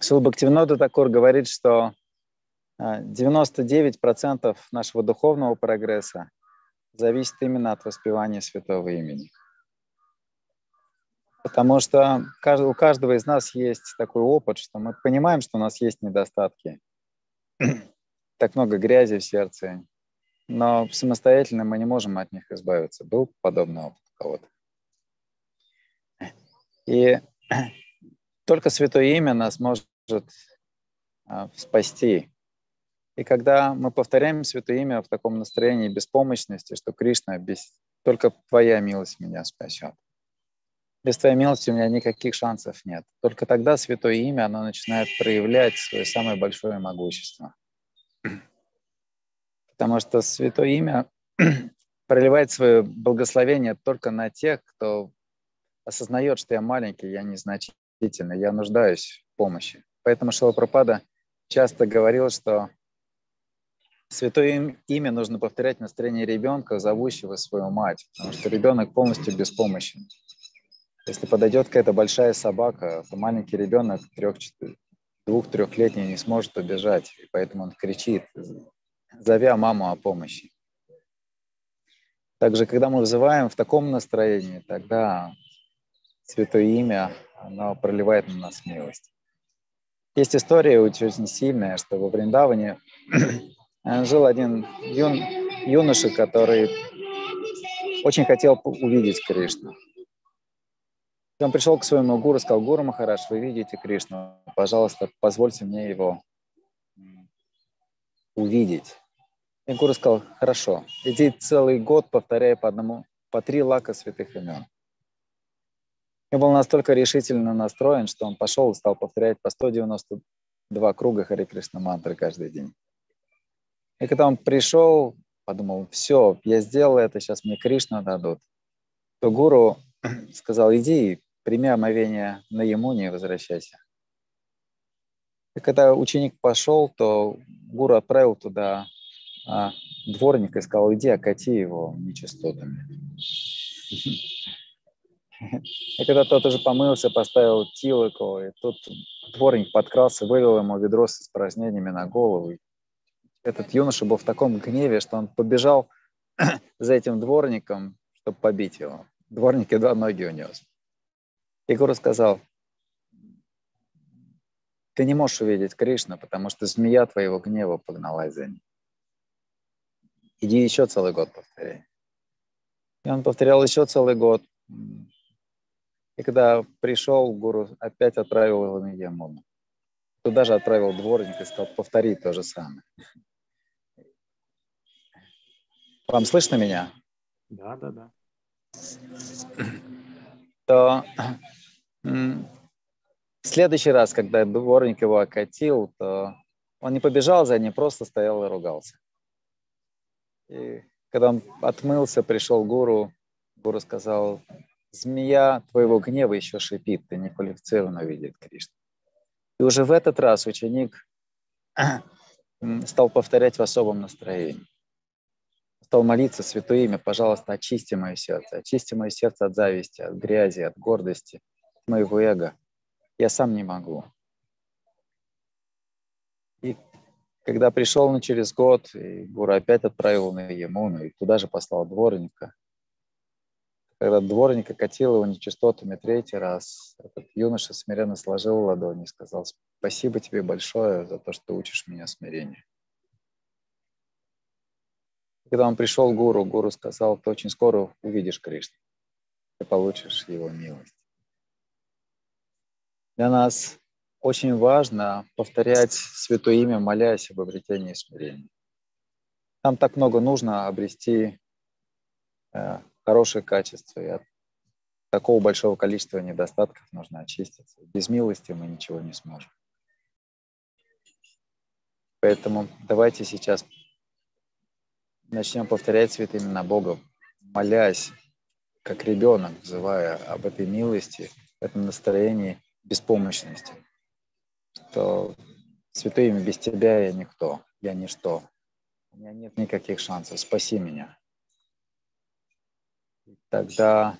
Шил Бхактивинода Такур говорит, что 99% а, нашего духовного прогресса зависит именно от воспевания святого имени. Потому что у каждого из нас есть такой опыт, что мы понимаем, что у нас есть недостатки. Так много грязи в сердце, но самостоятельно мы не можем от них избавиться. Был подобный опыт у кого-то. И только Святое Имя нас может а, спасти. И когда мы повторяем Святое Имя в таком настроении беспомощности, что Кришна, без... только Твоя милость меня спасет. Без Твоей милости у меня никаких шансов нет. Только тогда Святое Имя, оно начинает проявлять свое самое большое могущество. Потому что Святое Имя проливает свое благословение только на тех, кто осознает, что я маленький, я незначительный, я нуждаюсь в помощи. Поэтому Шилапрапада часто говорил, что Святое имя нужно повторять в настроении ребенка, зовущего свою мать, потому что ребенок полностью беспомощен. Если подойдет какая-то большая собака, то маленький ребенок двух-трехлетний не сможет убежать, и поэтому он кричит, зовя маму о помощи. Также, когда мы вызываем в таком настроении, тогда Святое Имя, оно проливает на нас милость. Есть история очень сильная, что во Вриндаване жил один юн, юноша, который очень хотел увидеть Кришну. Он пришел к своему гуру, сказал, Гуру Махараш, вы видите Кришну, пожалуйста, позвольте мне его увидеть. И гуру сказал, хорошо, иди целый год повторяй по одному, по три лака святых имен. И был настолько решительно настроен, что он пошел и стал повторять по 192 круга Хари Кришна мантры каждый день. И когда он пришел, подумал, все, я сделал это, сейчас мне Кришна дадут, то гуру сказал, иди, прими омовение на Ямуне и возвращайся. И когда ученик пошел, то гуру отправил туда а, дворника и сказал, иди, окати его нечистотами. И когда тот уже помылся, поставил тилоку, и тут дворник подкрался, вывел ему ведро с испражнениями на голову. Этот юноша был в таком гневе, что он побежал за этим дворником, чтобы побить его. Дворник едва ноги унес. И Гуру сказал, ты не можешь увидеть Кришну, потому что змея твоего гнева погналась за ним. Иди еще целый год повторяй. И он повторял еще целый год. И когда пришел, гуру опять отправил его на Ямуну. Туда же отправил дворник и сказал, повтори то же самое. Вам слышно меня? Да, да, да. То в следующий раз, когда дворник его окатил, то он не побежал за ним, просто стоял и ругался. И когда он отмылся, пришел гуру, гуру сказал, змея твоего гнева еще шипит, ты неквалифицированно видит Кришну. И уже в этот раз ученик стал повторять в особом настроении. Стал молиться святое имя, пожалуйста, очисти мое сердце, очисти мое сердце от зависти, от грязи, от гордости, моего эго. Я сам не могу. И когда пришел он через год, и Гура опять отправил на Емуну, и туда же послал дворника. Когда дворник окатил его нечистотами третий раз, этот юноша смиренно сложил ладони и сказал, спасибо тебе большое за то, что учишь меня смирению. Когда он пришел к гуру, гуру сказал, ты очень скоро увидишь Кришну, ты получишь его милость. Для нас очень важно повторять Святое Имя, молясь об обретении смирения. Нам так много нужно обрести э, хорошие качества, и от такого большого количества недостатков нужно очиститься. Без милости мы ничего не сможем. Поэтому давайте сейчас начнем повторять святые имена Бога, молясь, как ребенок, взывая об этой милости, этом настроении – беспомощности, что святое имя без тебя я никто, я ничто. У меня нет никаких шансов, спаси меня. Тогда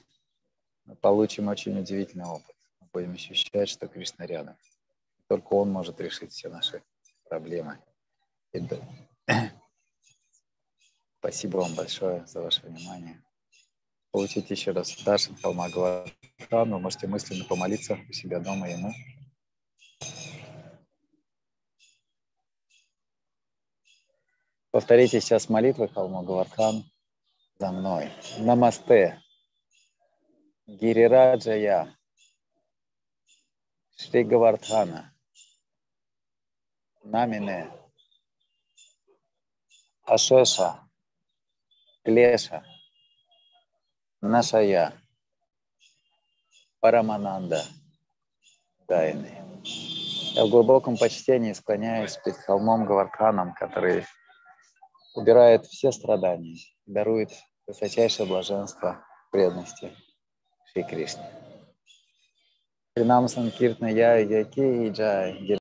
мы получим очень удивительный опыт. Мы будем ощущать, что Кришна рядом. Только Он может решить все наши проблемы. Спасибо вам большое за ваше внимание. Получите еще раз Дашин Халма Вы можете мысленно помолиться у себя дома ему. Повторите сейчас молитвы Халма Гавардхан за мной. Намасте. Гирираджая. Шри Гавардхана. Намине. Ашеша. Клеша. Нашая. Парамананда. Дайны. Я в глубоком почтении склоняюсь перед холмом Гавардханом, который убирает все страдания, дарует высочайшее блаженство преданности Шри Кришне. Принам Санкиртна Я Яки и Джай